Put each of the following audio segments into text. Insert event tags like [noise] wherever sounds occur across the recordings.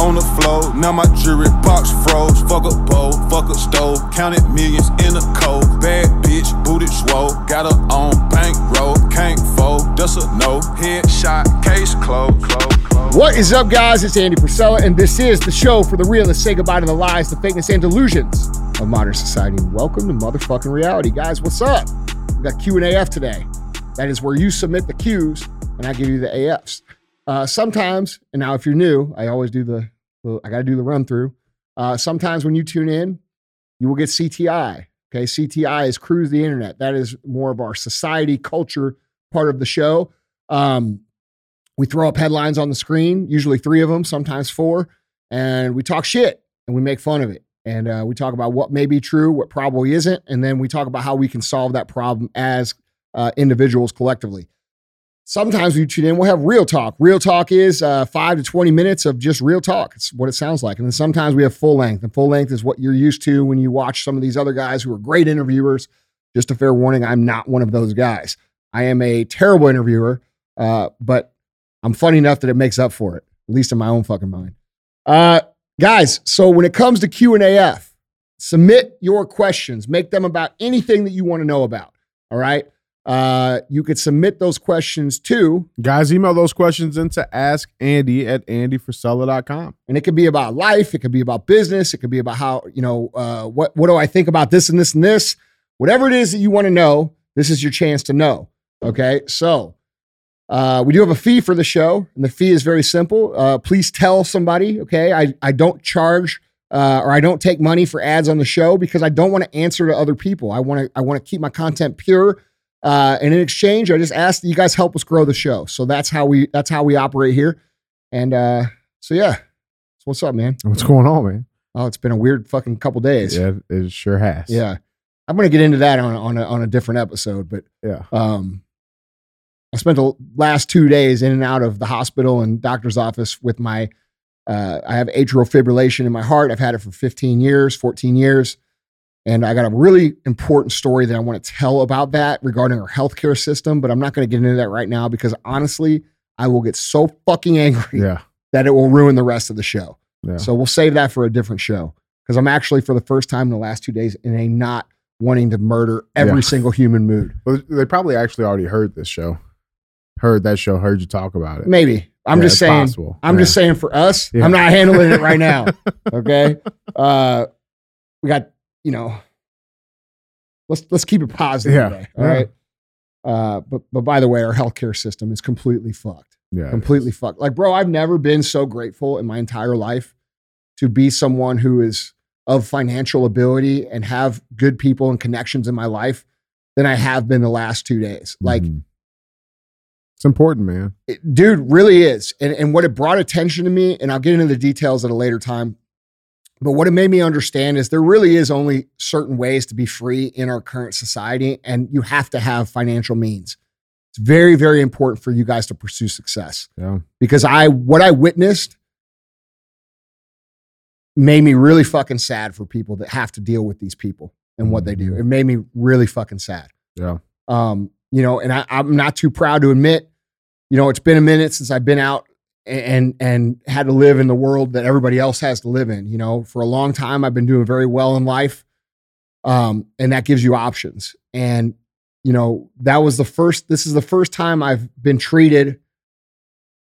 on the floor. Now my jewelry box froze. Fuck a bowl, fuck a stove. Counted millions in a cold. Bad bitch, booty swole. Got her on bankroll. Can't fold, that's a no. Headshot, case closed. Close, close. What is up, guys? It's Andy Frisella, and this is the show for the realists. Say goodbye to the lies, the fakeness, and delusions of modern society. Welcome to motherfucking reality, guys. What's up? We got Q and AF today. That is where you submit the Qs, and I give you the AFs. Uh, sometimes, and now if you're new, I always do the. The- I got to do the run through. Uh, sometimes when you tune in, you will get CTI. Okay, CTI is cruise the internet. That is more of our society culture part of the show. Um, we throw up headlines on the screen, usually three of them, sometimes four, and we talk shit and we make fun of it. And uh, we talk about what may be true, what probably isn't, and then we talk about how we can solve that problem as uh, individuals collectively. Sometimes we tune in, we'll have real talk. Real talk is uh, five to 20 minutes of just real talk. It's what it sounds like. And then sometimes we have full length, and full length is what you're used to when you watch some of these other guys who are great interviewers. Just a fair warning, I'm not one of those guys. I am a terrible interviewer, uh, but I'm funny enough that it makes up for it, at least in my own fucking mind. Uh, guys, so when it comes to Q and AF, submit your questions. Make them about anything that you want to know about. All right. Uh, you could submit those questions to, Guys, email those questions into ask Andy at andyfrisella.com. and it could be about life, it could be about business, it could be about how you know uh, what what do I think about this and this and this. Whatever it is that you want to know, this is your chance to know. Okay, so uh, we do have a fee for the show, and the fee is very simple. Uh, please tell somebody. Okay, I I don't charge uh, or I don't take money for ads on the show because I don't want to answer to other people. I want to I want to keep my content pure. Uh, and in exchange, I just ask that you guys help us grow the show. So that's how we that's how we operate here. And uh, so yeah, so what's up, man? What's going on, man? Oh, it's been a weird fucking couple days. Yeah, it sure has. Yeah. I'm gonna get into that on on a, on a different episode, but Yeah. um, I spent the last two days in and out of the hospital and doctor's office with my. Uh, I have atrial fibrillation in my heart. I've had it for 15 years, 14 years, and I got a really important story that I want to tell about that regarding our healthcare system. But I'm not going to get into that right now because honestly, I will get so fucking angry Yeah. that it will ruin the rest of the show. Yeah. So we'll save that for a different show because I'm actually for the first time in the last two days in a not wanting to murder every Yeah. single human mood. Well, they probably actually already heard this show. Heard that show, heard you talk about it. Maybe I'm Yeah, just saying. possible. I'm Yeah. just saying for us. I'm not handling it right now. [laughs] Okay. Uh, we got you know. Let's let's keep it positive Yeah. today. All Yeah. right. Uh, but but by the way, our healthcare system is completely fucked. Yeah. completely fucked. Like, bro, I've never been so grateful in my entire life to be someone who is of financial ability and have good people and connections in my life than I have been the last two days. Like, Mhm. it's important, man. it, dude, really is. And, and what it brought attention to me, and I'll get into the details at a later time, but what it made me understand is there really is only certain ways to be free in our current society, and you have to have financial means. It's very, very important for you guys to pursue success. Yeah. because I what I witnessed made me really fucking sad for people that have to deal with these people and what they do. It made me really fucking sad. Yeah. Um, you know, and I, I'm not too proud to admit, you know, it's been a minute since I've been out and and had to live in the world that everybody else has to live in. You know, for a long time I've been doing very well in life. Um, and that gives you options. And you know, that was the first, this is the first time I've been treated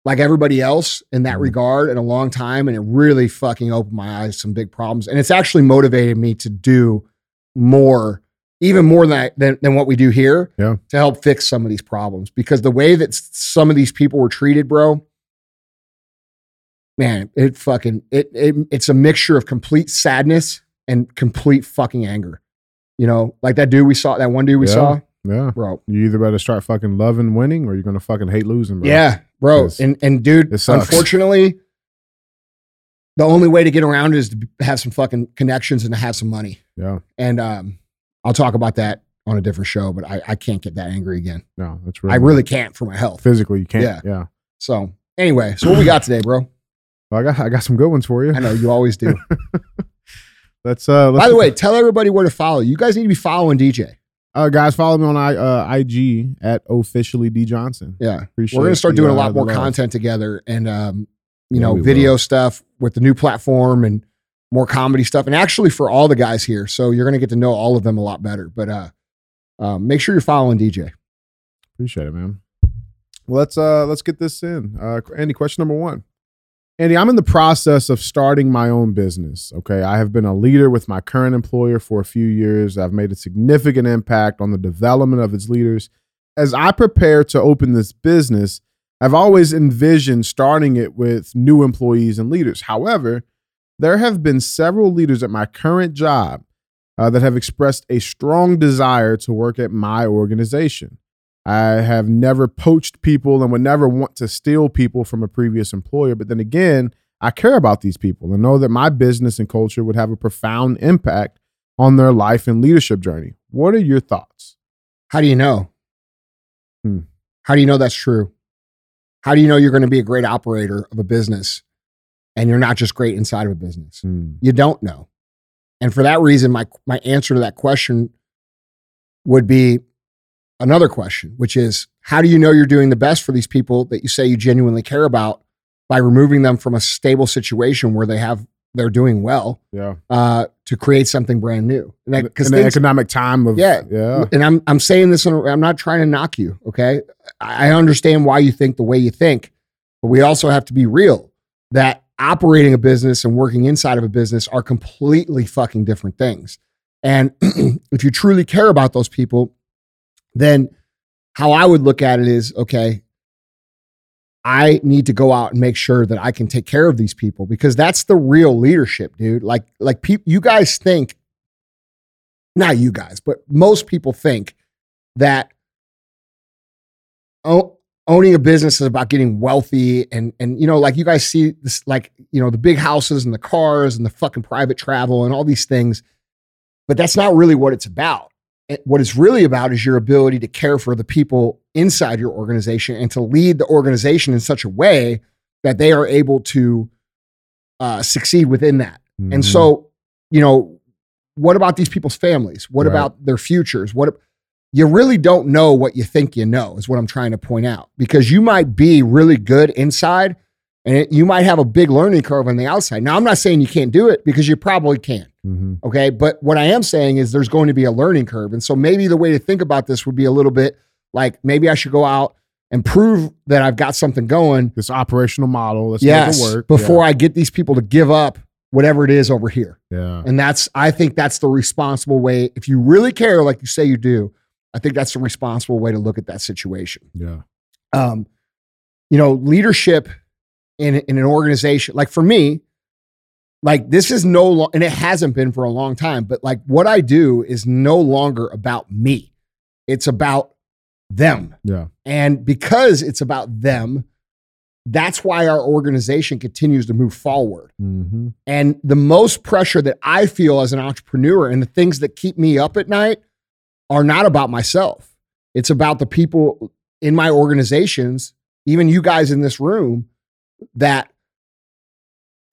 like everybody else in that Mhm. regard in a long time. And it really fucking opened my eyes to some big problems. And it's actually motivated me to do more, even more than, than, than what we do here Yeah. to help fix some of these problems. Because the way that some of these people were treated, bro, man, it fucking, it, it it's a mixture of complete sadness and complete fucking anger. You know, like that dude we saw, that one dude we Yeah. saw, Yeah. bro. You either better start fucking loving winning or you're gonna fucking hate losing, bro. Yeah, bro. And and dude, unfortunately, the only way to get around it is to have some fucking connections and to have some money. Yeah. And um, I'll talk about that on a different show, but I, I can't get that angry again. No, that's really I really can't for my health. physically you can't. Yeah. Yeah. So anyway, so what we got today, bro? Well, I got I got some good ones for you. I know you always do. [laughs] Let's uh let's By the way, tell everybody where to follow. You guys need to be following DJ. uh guys follow me on I uh IG at officially D Johnson. Yeah. Appreciate We're gonna start the, doing a uh, lot more content together and um, you Yeah, know, video stuff. with the new platform and more comedy stuff, and actually for all the guys here. So you're going to get to know all of them a lot better. But uh, um, make sure you're following DJ. Appreciate it, man. Well, let's uh let's get this in. Uh, Andy, question number one. Andy, I'm in the process of starting my own business. Okay. I have been a leader with my current employer for a few years. I've made a significant impact on the development of its leaders. As I prepare to open this business, I've always envisioned starting it with new employees and leaders. However, there have been several leaders at my current job uh, that have expressed a strong desire to work at my organization. I have never poached people and would never want to steal people from a previous employer. But then again, I care about these people and know that my business and culture would have a profound impact on their life and leadership journey. What are your thoughts? How do you know? Hmm. How do you know that's true? How do you know you're going to be a great operator of a business and you're not just great inside of a business? Hmm. You don't know. And for that reason, my my answer to that question would be another question, which is how do you know you're doing the best for these people that you say you genuinely care about by removing them from a stable situation where they have they're doing well Yeah. uh, to create something brand new? In Because the economic time of Yeah. yeah. and I'm I'm saying this, I'm not trying to knock you. Okay, I understand why you think the way you think, but we also have to be real that operating a business and working inside of a business are completely fucking different things. And [clears throat] if you truly care about those people, then how I would look at it is okay. I need to go out and make sure that I can take care of these people because that's the real leadership, dude. Like, like people, you guys think, not you guys, but most people think that o- owning a business is about getting wealthy and and you know, like you guys see this, like you know, the big houses and the cars and the fucking private travel and all these things, but that's not really what it's about. What it's really about is your ability to care for the people inside your organization and to lead the organization in such a way that they are able to uh, succeed within that. And Mhm. so, you know, what about these people's families? What Right. about their futures? What you really don't know what you think you know is what I'm trying to point out because you might be really good inside and it, you might have a big learning curve on the outside. Now, I'm not saying you can't do it because you probably can. Mhm. Okay. But what I am saying is there's going to be a learning curve. And so maybe the way to think about this would be a little bit like maybe I should go out and prove that I've got something going. this operational model. Let's yes. make it work. Before I get these people to give up whatever it is over here. yeah. yeah. And that's, I think that's the responsible way. If you really care, like you say you do, I think that's the responsible way to look at that situation. Yeah. Um, you know, leadership in, in an organization, like for me, like this is no long, and it hasn't been for a long time, but like what I do is no longer about me. It's about them. Yeah. And because it's about them, that's why our organization continues to move forward. hmm And the most pressure that I feel as an entrepreneur and the things that keep me up at night are not about myself. It's about the people in my organizations, even you guys in this room, that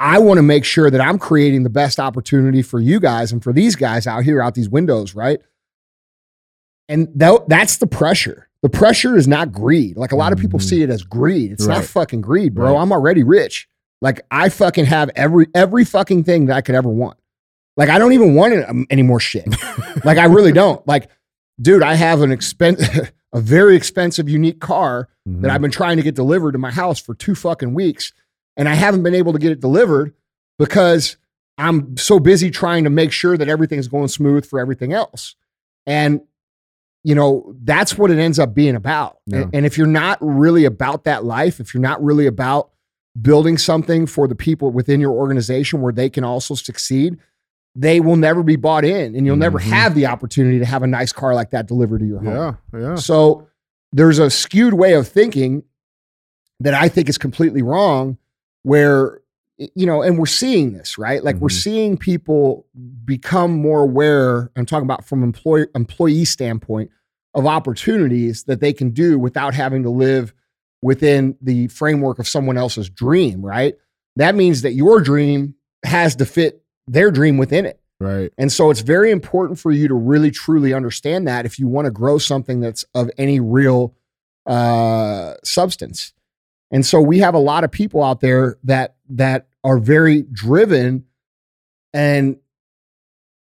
I want to make sure that I'm creating the best opportunity for you guys and for these guys out here, out these windows, right? And tho- that's the pressure. The pressure is not greed. Like a lot of people Mhm. see it as greed. It's not fucking greed, bro. Right. I'm already rich. Like I fucking have every every fucking thing that I could ever want. Like I don't even want it, um, any more shit. [laughs] like I really don't. Like, dude, I have an expense, [laughs] a very expensive, unique car Mm-hmm. that I've been trying to get delivered to my house for two fucking weeks, and I haven't been able to get it delivered because I'm so busy trying to make sure that everything's going smooth for everything else. And you know, that's what it ends up being about. Yeah. And, and if you're not really about that life, if you're not really about building something for the people within your organization where they can also succeed, they will never be bought in and you'll never Mhm. have the opportunity to have a nice car like that delivered to your home. Yeah. Yeah. So there's a skewed way of thinking that I think is completely wrong where you know and we're seeing this, right? Like we're Mhm. seeing people become more aware, I'm talking about from employee employee standpoint of opportunities that they can do without having to live within the framework of someone else's dream, right? That means that your dream has to fit their dream within it. Right. And so it's very important for you to really truly understand that if you want to grow something that's of any real uh, substance. And so we have a lot of people out there that that are very driven and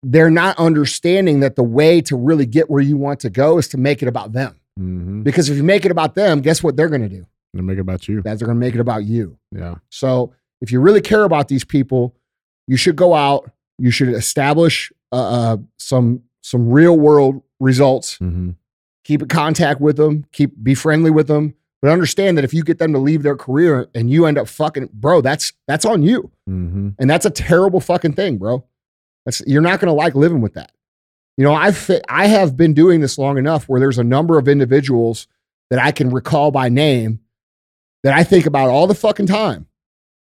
they're not understanding that the way to really get where you want to go is to make it about them. Mm-hmm. Because if you make it about them, guess what they're going to do? And make it about you. That they're going to make it about you. Yeah. So if you really care about these people, you should go out. You should establish uh, uh, some some real world results. Mm-hmm. Keep in contact with them. Keep be friendly with them. But understand that if you get them to leave their career and you end up fucking, bro, that's that's on you, Mm-hmm. and that's a terrible fucking thing, bro. That's you're not gonna like living with that. You know, I've I have been doing this long enough where there's a number of individuals that I can recall by name that I think about all the fucking time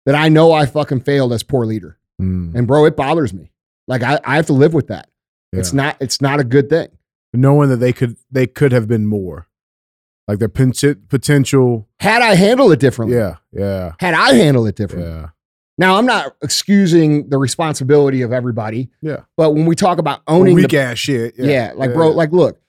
that I know I fucking failed as poor leader. Mm. And bro, it bothers me. Like I, I have to live with that. It's not it's not a good thing. knowing that they could they could have been more, like their potential. Had I handled it differently, Yeah. Yeah. had I handled it differently. Yeah. Now I'm not excusing the responsibility of everybody, Yeah. but when we talk about owning Weak the, ass shit. yeah, like bro, like look,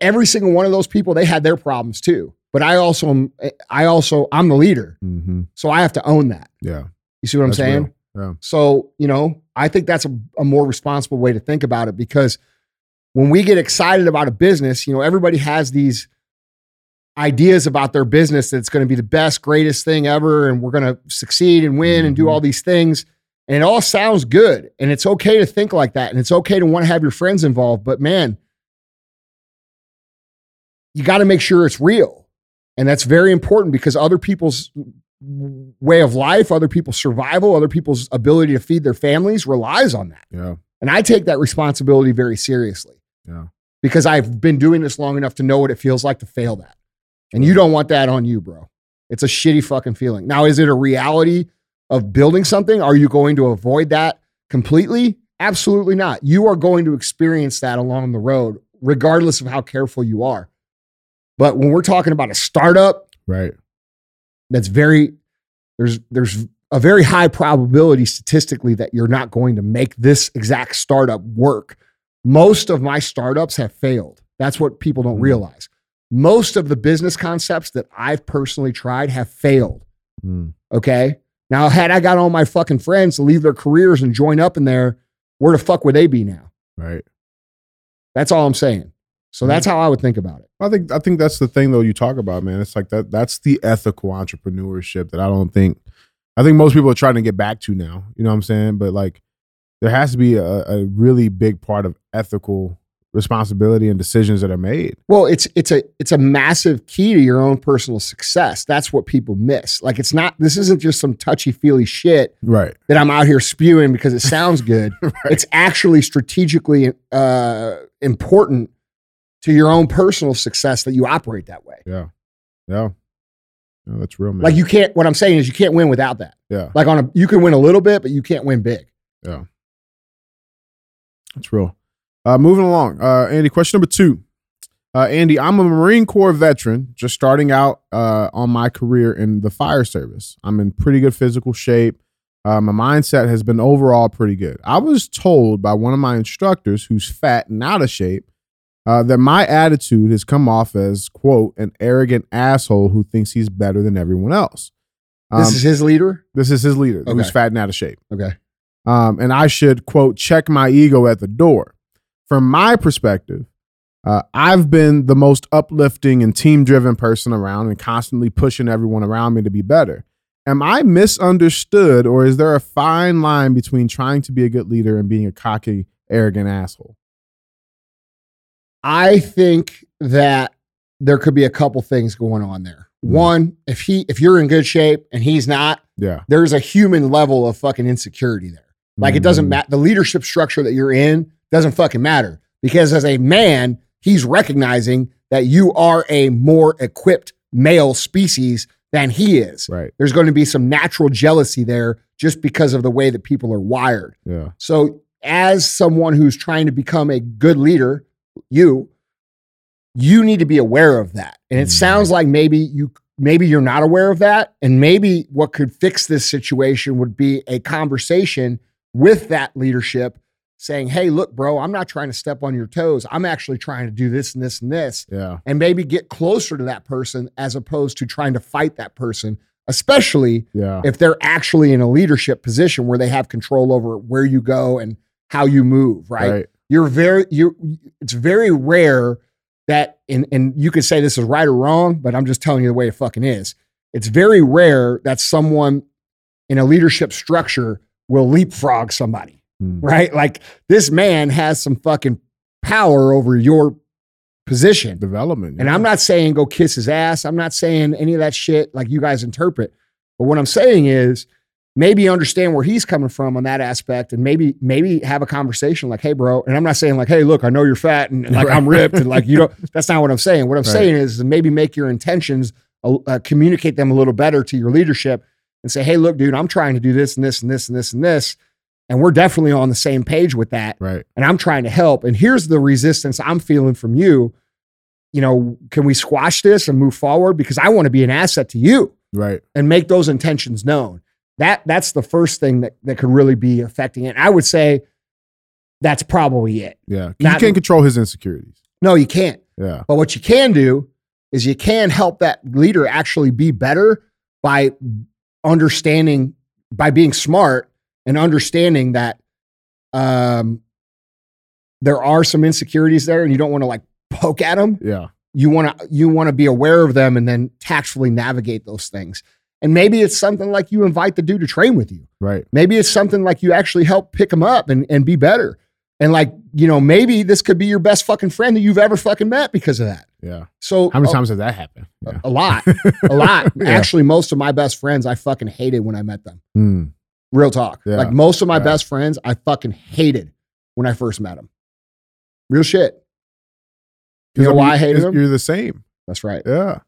every single one of those people they had their problems too. But I also am I also I'm the leader, Mm-hmm. so I have to own that. Yeah. You see what That's I'm saying? real. Yeah. So, you know, I think that's a, a more responsible way to think about it because when we get excited about a business, you know, everybody has these ideas about their business that it's going to be the best, greatest thing ever, and we're going to succeed and win and do Mhm. all these things. And it all sounds good. And it's okay to think like that. And it's okay to want to have your friends involved. But man, you got to make sure it's real. And that's very important because other people's way of life, other people's survival, other people's ability to feed their families relies on that. Yeah. And I take that responsibility very seriously Yeah. because I've been doing this long enough to know what it feels like to fail that. And you don't want that on you, bro. It's a shitty fucking feeling. Now, is it a reality of building something? Are you going to avoid that completely? Absolutely not. You are going to experience that along the road, regardless of how careful you are. But when we're talking about a startup, Right. that's very there's there's a very high probability statistically that you're not going to make this exact startup work. Most of my startups have failed. That's what people don't Mhm. realize. Most of the business concepts that I've personally tried have failed. Mm. Okay. Now, had I got all my fucking friends to leave their careers and join up in there, where the fuck would they be now? Right. That's all I'm saying. So that's how I would think about it. I think I think that's the thing though you talk about, man. It's like that that's the ethical entrepreneurship that I don't think I think most people are trying to get back to now. You know what I'm saying? But like there has to be a, a really big part of ethical responsibility and decisions that are made. Well, it's it's a it's a massive key to your own personal success. That's what people miss. Like it's not this isn't just some touchy-feely shit Right. that I'm out here spewing because it sounds good. [laughs] It's actually strategically uh, important to your own personal success that you operate that way. Yeah. Yeah. No, that's real, man. Like you can't what I'm saying is you can't win without that. yeah. Like on a you can win a little bit, but you can't win big. Yeah. That's real. Uh, moving along, uh, Andy. Question number two. Uh, Andy, I'm a Marine Corps veteran, just starting out uh, on my career in the fire service. I'm in pretty good physical shape. Uh, my mindset has been overall pretty good. I was told by one of my instructors, who's fat and out of shape, uh, that my attitude has come off as quote an arrogant asshole who thinks he's better than everyone else. Um, This is his leader. this is his leader, who's fat and out of shape Okay. um, and I should quote check my ego at the door. From my perspective, uh, I've been the most uplifting and team driven person around, and constantly pushing everyone around me to be better. Am I misunderstood, or is there a fine line between trying to be a good leader and being a cocky, arrogant asshole? I think that there could be a couple things going on there. Mhm. One, if he if you're in good shape and he's not, Yeah, there's a human level of fucking insecurity there. Like it doesn't Mhm. matter. The leadership structure that you're in doesn't fucking matter because as a man, he's recognizing that you are a more equipped male species than he is. Right. There's going to be some natural jealousy there just because of the way that people are wired. Yeah. So, as someone who's trying to become a good leader, you you need to be aware of that. And it Mhm. sounds like maybe you maybe you're not aware of that and maybe what could fix this situation would be a conversation with that leadership saying, "Hey, look, bro, I'm not trying to step on your toes. I'm actually trying to do this and this and this." Yeah. And maybe get closer to that person as opposed to trying to fight that person especially Yeah. if they're actually in a leadership position where they have control over where you go and how you move, right? Right. You're very you it's very rare that and and you could say this is right or wrong, but I'm just telling you the way it fucking is. It's very rare that someone in a leadership structure will leapfrog somebody, Mm. right? Like this man has some fucking power over your position. Development. And yeah. I'm not saying go kiss his ass. I'm not saying any of that shit like you guys interpret. But what I'm saying is maybe understand where he's coming from on that aspect and maybe maybe have a conversation like, hey, bro. And I'm not saying like, hey, look, I know you're fat and, and, like I'm ripped and like you don't [laughs] that's not what I'm saying. What I'm Right. saying is maybe make your intentions uh, uh, communicate them a little better to your leadership and say, hey, look, dude, I'm trying to do this and this and this and this and this. And we're definitely on the same page with that Right. and I'm trying to help. And here's the resistance I'm feeling from you. You know, can we squash this and move forward? Because I want to be an asset to you Right. and make those intentions known. That that's the first thing that, that could really be affecting it. And I would say that's probably it. Yeah. You can't control his insecurities. No, you can't. Yeah. But what you can do is you can help that leader actually be better by understanding, by being smart and understanding that um, there are some insecurities there, and you don't want to like poke at them. Yeah. You want to you want to be aware of them and then tactfully navigate those things. And maybe it's something like you invite the dude to train with you. Right. Maybe it's something like you actually help pick him up and, and be better. And like, you know, maybe this could be your best fucking friend that you've ever fucking met because of that. Yeah. So How many a- times has that happened? Yeah. A lot. [laughs] A lot. Yeah. Actually, most of my best friends I fucking hated when I met them. Hmm. Real talk. Yeah. Like most of my Yeah. best friends I fucking hated when I first met them. Real shit. You know mean, why I hated them? You're the same. That's right. Yeah.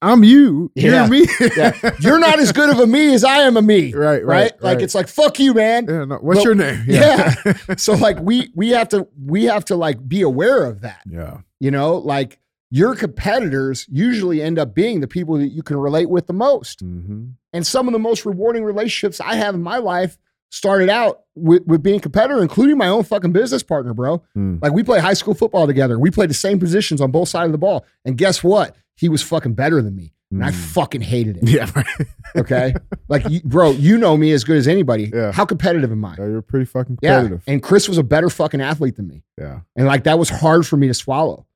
I'm you. Yeah. You're me. [laughs] Yeah. You're not as good of a me as I am a me. [laughs] right, right, Right? Like right. it's like fuck you, man. Yeah, no, what's But- your name? Yeah. [laughs] So like we we have to we have to like be aware of that. yeah. You know, like your competitors usually end up being the people that you can relate with the most. hmm And some of the most rewarding relationships I have in my life started out with, with being a competitor, including my own fucking business partner, bro. Mm. Like we played high school football together. We played the same positions on both sides of the ball. And guess what? He was fucking better than me. And I Mm. fucking hated it. [laughs] Yeah, right. Okay. [laughs] like, you, bro, you know me as good as anybody. Yeah. How competitive am I? Yeah, you're pretty fucking competitive. Yeah. And Chris was a better fucking athlete than me. Yeah. And like that was hard for me to swallow.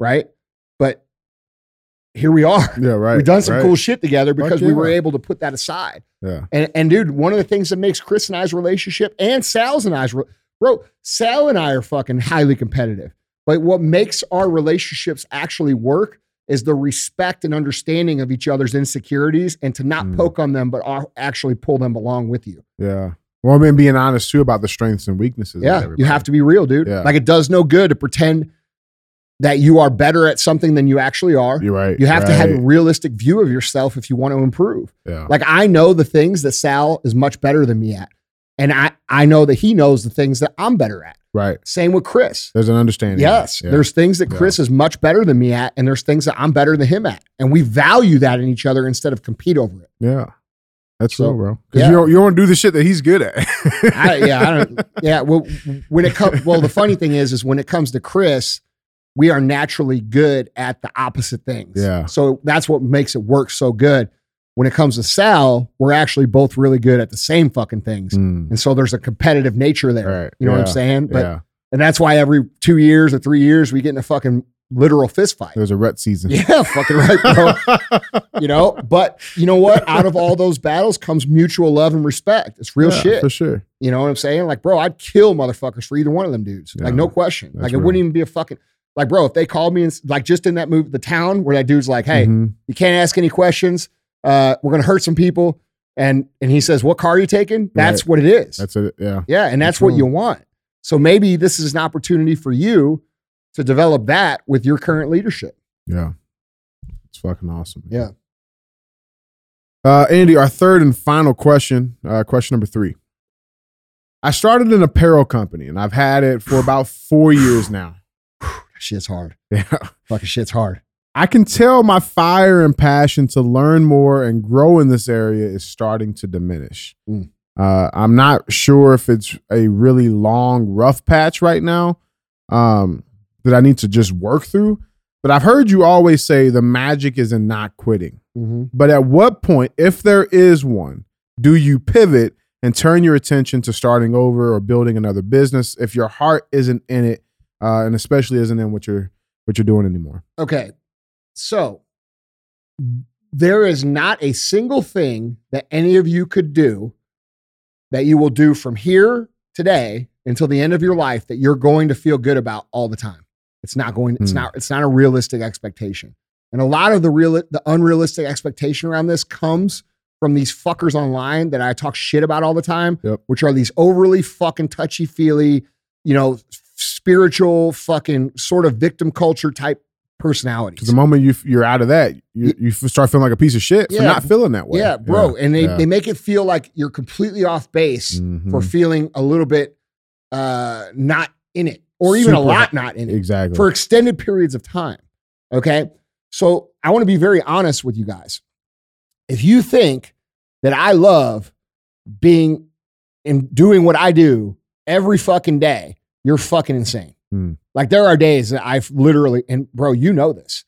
Right. Here we are. Yeah, [laughs] right. We've done some right. cool shit together because we were able to put that aside. Yeah. And, and dude, one of the things that makes Chris and I's relationship and Sal's and I's, bro, Sal and I are fucking highly competitive. But what makes our relationships actually work is the respect and understanding of each other's insecurities and to not Mm. poke on them, but actually pull them along with you. Yeah. Well, I mean, being honest too about the strengths and weaknesses. Yeah. You have to be real, dude. Yeah. Like it does no good to pretend that you are better at something than you actually are. You're right. You have to have a realistic view of yourself if you want to improve. Yeah. Like I know the things that Sal is much better than me at. And I, I know that he knows the things that I'm better at. right. Same with Chris. There's an understanding. Yes. Yeah. There's things that Chris is much better than me at, and there's things that I'm better than him at. And we value that in each other instead of compete over it. Yeah. That's So, real, bro. Because yeah. you don't you don't want to do the shit that he's good at. I, yeah, I don't [laughs] yeah. Well when it comes well, the funny thing is, is when it comes to Chris, we are naturally good at the opposite things. Yeah. So that's what makes it work so good. When it comes to Sal, we're actually both really good at the same fucking things. Mm, And so there's a competitive nature there. Right. You know what I'm saying? But yeah. and that's why every two years or three years we get in a fucking literal fist fight. There's a rut season. [laughs] Yeah, fucking right, bro. [laughs] you know, but you know what? Out of all those battles comes mutual love and respect. It's real Yeah, shit. For sure. You know what I'm saying? Like, bro, I'd kill motherfuckers for either one of them dudes. Yeah, like, no question. Like, it real. wouldn't even be a fucking like, bro. If they called me and like just in that move, the town where that dude's like, "Hey, Mhm. you can't ask any questions. Uh, we're gonna hurt some people," and and he says, "What car are you taking?" That's what it is. That's it. Yeah. yeah, and that's That's what wrong. you want. So maybe this is an opportunity for you to develop that with your current leadership. Yeah. It's fucking awesome. Yeah. Uh, Andy, our third and final question, uh, question number three. I started an apparel company and I've had it for about four years now. Shit's hard. Yeah. Fucking shit's hard. I can tell my fire and passion to learn more and grow in this area is starting to diminish. Mm. Uh, I'm not sure if it's a really long, rough patch right now um, that I need to just work through, But I've heard you always say the magic is in not quitting. Mm-hmm. But at what point, if there is one, do you pivot and turn your attention to starting over or building another business if your heart isn't in it, uh, and especially isn't in what you're what you're doing anymore? Okay. So there is not a single thing that any of you could do that you will do from here today until the end of your life that you're going to feel good about all the time. It's not going, it's Hmm. not, it's not a realistic expectation. And a lot of the real the unrealistic expectation around this comes from these fuckers online that I talk shit about all the time, Yep. which are these overly fucking touchy-feely, you know, spiritual fucking sort of victim culture type personality. Because the moment you you're out of that, you, you start feeling like a piece of shit for Yeah. not feeling that way. Yeah, bro. and they, yeah. they make it feel like you're completely off base Mhm. for feeling a little bit uh not in it or even a lot not in it exactly. for extended periods of time. Okay. So I want to be very honest with you guys. If you think that I love being and doing what I do every fucking day, you're fucking insane. Hmm. Like there are days that I've literally, and bro, you know this,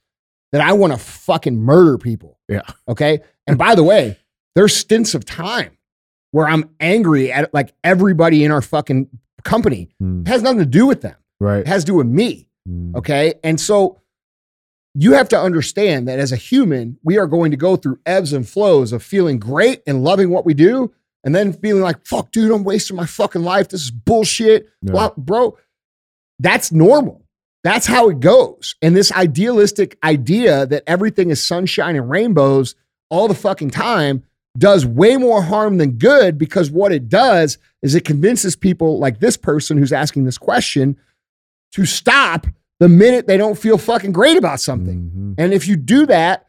that I want to fucking murder people. Yeah. Okay. And by the way, there's stints of time where I'm angry at like everybody in our fucking company. Mm, It has nothing to do with them. right. It has to do with me. Mm, Okay. And so you have to understand that as a human, we are going to go through ebbs and flows of feeling great and loving what we do, and then feeling like, fuck, dude, I'm wasting my fucking life. This is bullshit. Yeah. Blah, bro, that's normal. That's how it goes. And this idealistic idea that everything is sunshine and rainbows all the fucking time does way more harm than good because what it does is it convinces people like this person who's asking this question to stop the minute they don't feel fucking great about something. mhm. And if you do that,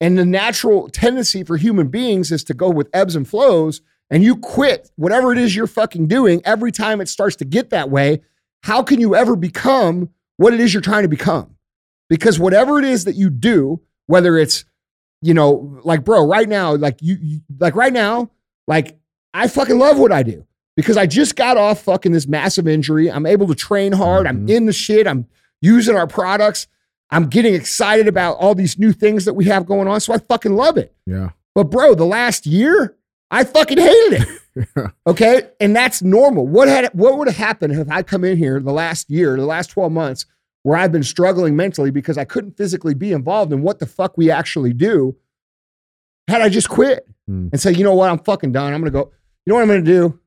and the natural tendency for human beings is to go with ebbs and flows, and you quit whatever it is you're fucking doing every time it starts to get that way, how can you ever become what it is you're trying to become? Because whatever it is that you do, whether it's, you know, like, bro, right now, like you, you like right now, like I fucking love what I do because I just got off fucking this massive injury. I'm able to train hard. I'm Mhm. in the shit. I'm using our products. I'm getting excited about all these new things that we have going on. So I fucking love it. Yeah. But bro, the last year, I fucking hated it. [laughs] Okay. And that's normal. What had what would have happened if I come in here the last year, the last 12 months, where I've been struggling mentally because I couldn't physically be involved in what the fuck we actually do? Had I just quit Hmm. and say, you know what, I'm fucking done. I'm gonna go, you know what I'm gonna do?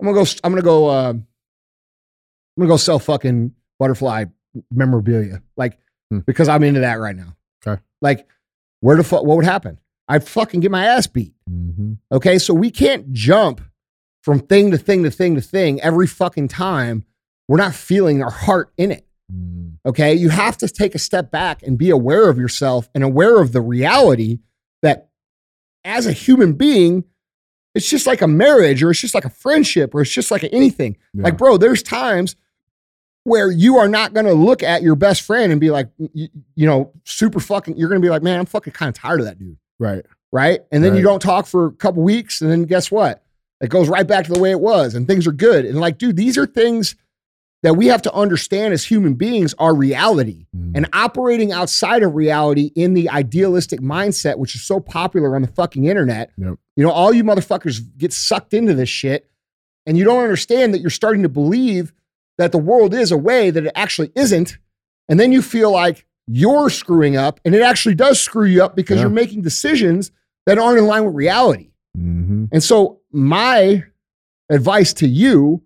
I'm gonna go, I'm gonna go, um, I'm gonna go sell fucking butterfly memorabilia. Like, Hmm. because I'm into that right now. Okay. Like, where the fuck what would happen? I'd fucking get my ass beat. Mhm. Okay. So we can't jump from thing to thing to thing to thing every fucking time. We're not feeling our heart in it. Mm. Okay. You have to take a step back and be aware of yourself and aware of the reality that as a human being, it's just like a marriage or it's just like a friendship or it's just like anything. Yeah. Like, bro, there's times where you are not going to look at your best friend and be like, you, you know, super fucking, you're going to be like, man, I'm fucking kind of tired of that dude right. right? And then you don't talk for a couple weeks, and then guess what? It goes right back to the way it was, and things are good. And like, dude, these are things that we have to understand as human beings are reality. Mm. And operating outside of reality in the idealistic mindset, which is so popular on the fucking internet, Yep. you know, all you motherfuckers get sucked into this shit, and you don't understand that you're starting to believe that the world is a way that it actually isn't. And then you feel like you're screwing up, and it actually does screw you up because Yeah. you're making decisions that aren't in line with reality. Mhm. And so, my advice to you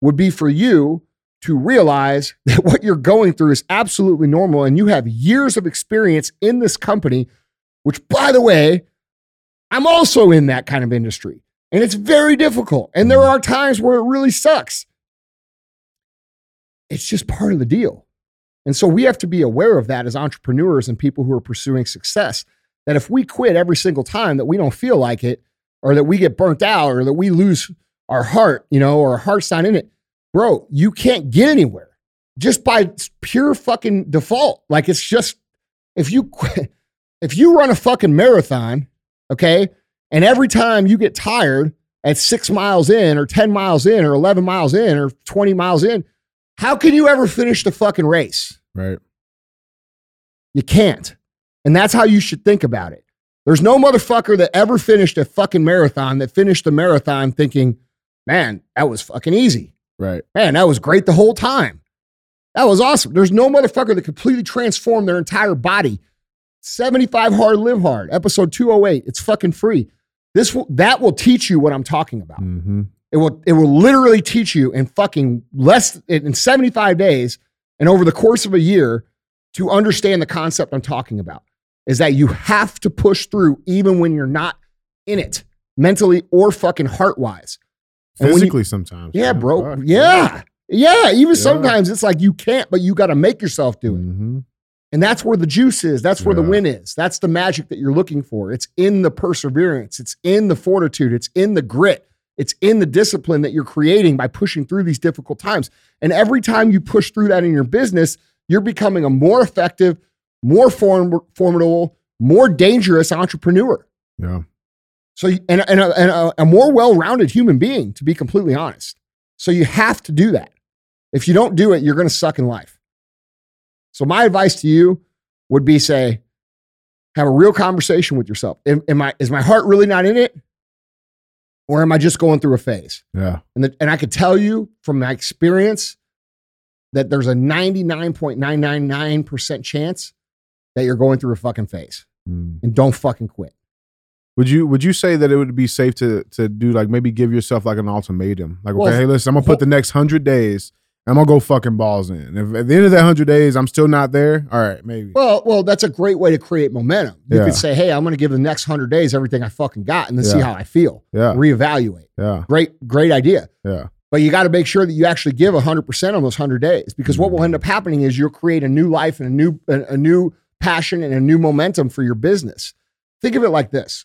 would be for you to realize [laughs] that what you're going through is absolutely normal and you have years of experience in this company, which, by the way, I'm also in that kind of industry. And it's very difficult. And there are times where it really sucks. It's just part of the deal. And so we have to be aware of that as entrepreneurs and people who are pursuing success. That if we quit every single time that we don't feel like it, or that we get burnt out, or that we lose our heart, you know, or our heart's not in it, bro, you can't get anywhere just by pure fucking default. Like it's just if you quit, [laughs] if you run a fucking marathon, okay, and every time you get tired at six miles in, or 10 miles in, or 11 miles in, or 20 miles in, how can you ever finish the fucking race? Right. You can't. And that's how you should think about it. There's no motherfucker that ever finished a fucking marathon that finished the marathon thinking, man, that was fucking easy. Right. Man, that was great the whole time. That was awesome. There's no motherfucker that completely transformed their entire body. 75 Hard Live Hard, episode 208. It's fucking free. This will that will teach you what I'm talking about. Mm-hmm. It will it will literally teach you in fucking less in 75 days and over the course of a year to understand the concept I'm talking about. Is that you have to push through even when you're not in it mentally or fucking heart wise. When you- Physically, sometimes. Yeah, man. bro. Fuck. Yeah. Yeah. Even Yeah. sometimes it's like you can't, but you got to make yourself do it. Mhm. And that's where the juice is. That's where the win is. That's the magic that you're looking for. It's in the perseverance, it's in the fortitude, it's in the grit, it's in the discipline that you're creating by pushing through these difficult times. And every time you push through that in your business, you're becoming a more effective, more form- formidable, more dangerous entrepreneur. Yeah. So, and, and, a, and a, a more well rounded human being, to be completely honest. So, you have to do that. If you don't do it, you're going to suck in life. So, my advice to you would be say, have a real conversation with yourself. Am, am I, is my heart really not in it? Or am I just going through a phase? Yeah. And, the, and I could tell you from my experience that there's a 99.999% chance that you're going through a fucking phase Mm. and don't fucking quit. Would you would you say that it would be safe to to do like maybe give yourself like an ultimatum? Like, okay, hey, listen, I'm gonna put the next hundred days. I'm gonna go fucking balls in. If at the end of that hundred days I'm still not there, all right, maybe. Well, well, that's a great way to create momentum. You Yeah. could say, "Hey, I'm to give the next hundred days everything I fucking got, and then see how I feel. Yeah, Reevaluate." yeah, Great, great idea. yeah, But you got to make sure that you actually give 100 percent on those hundred days, because what will end up happening is you'll create a new life and a new a, a new passion and a new momentum for your business. Think of it like this: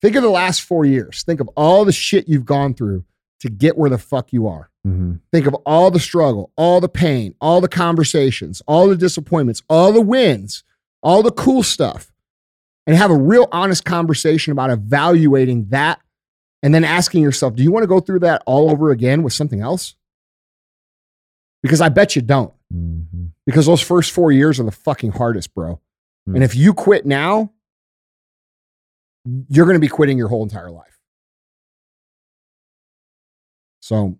Think of the last four years. Think of all the shit you've gone through to get where the fuck you are. hmm Think of all the struggle, all the pain, all the conversations, all the disappointments, all the wins, all the cool stuff, and have a real honest conversation about evaluating that and then asking yourself, do you want to go through that all over again with something else? Because I bet you don't. hmm Because those first four years are the fucking hardest, bro. Hmm. And if you quit now, you're going to be quitting your whole entire life. So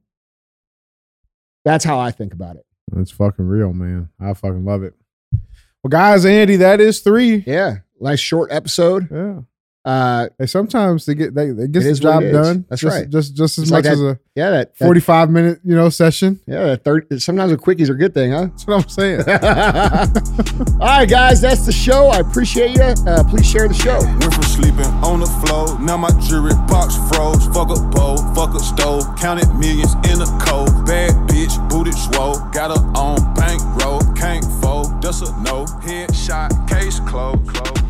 that's how I think about it. It's fucking real, man. I fucking love it. Well, guys, Andy, that is three. Yeah. Nice short episode. Yeah. Uh, Hey, sometimes they get they, they get It the job done. That's just, right. Just just as It's much like as a yeah, that, that forty five minute you know session. yeah, that third, sometimes a quickies are a good thing, huh? That's what I'm saying. [laughs] All right, guys, that's the show. I appreciate you. Uh, please share the show. Went from sleeping on the floor, now my jewelry box froze. Fuck a bowl, fuck a stove, counted millions in a cold. Bad bitch, booty swole, got her on bankroll, can't fold, just a no. Headshot, case closed, closed.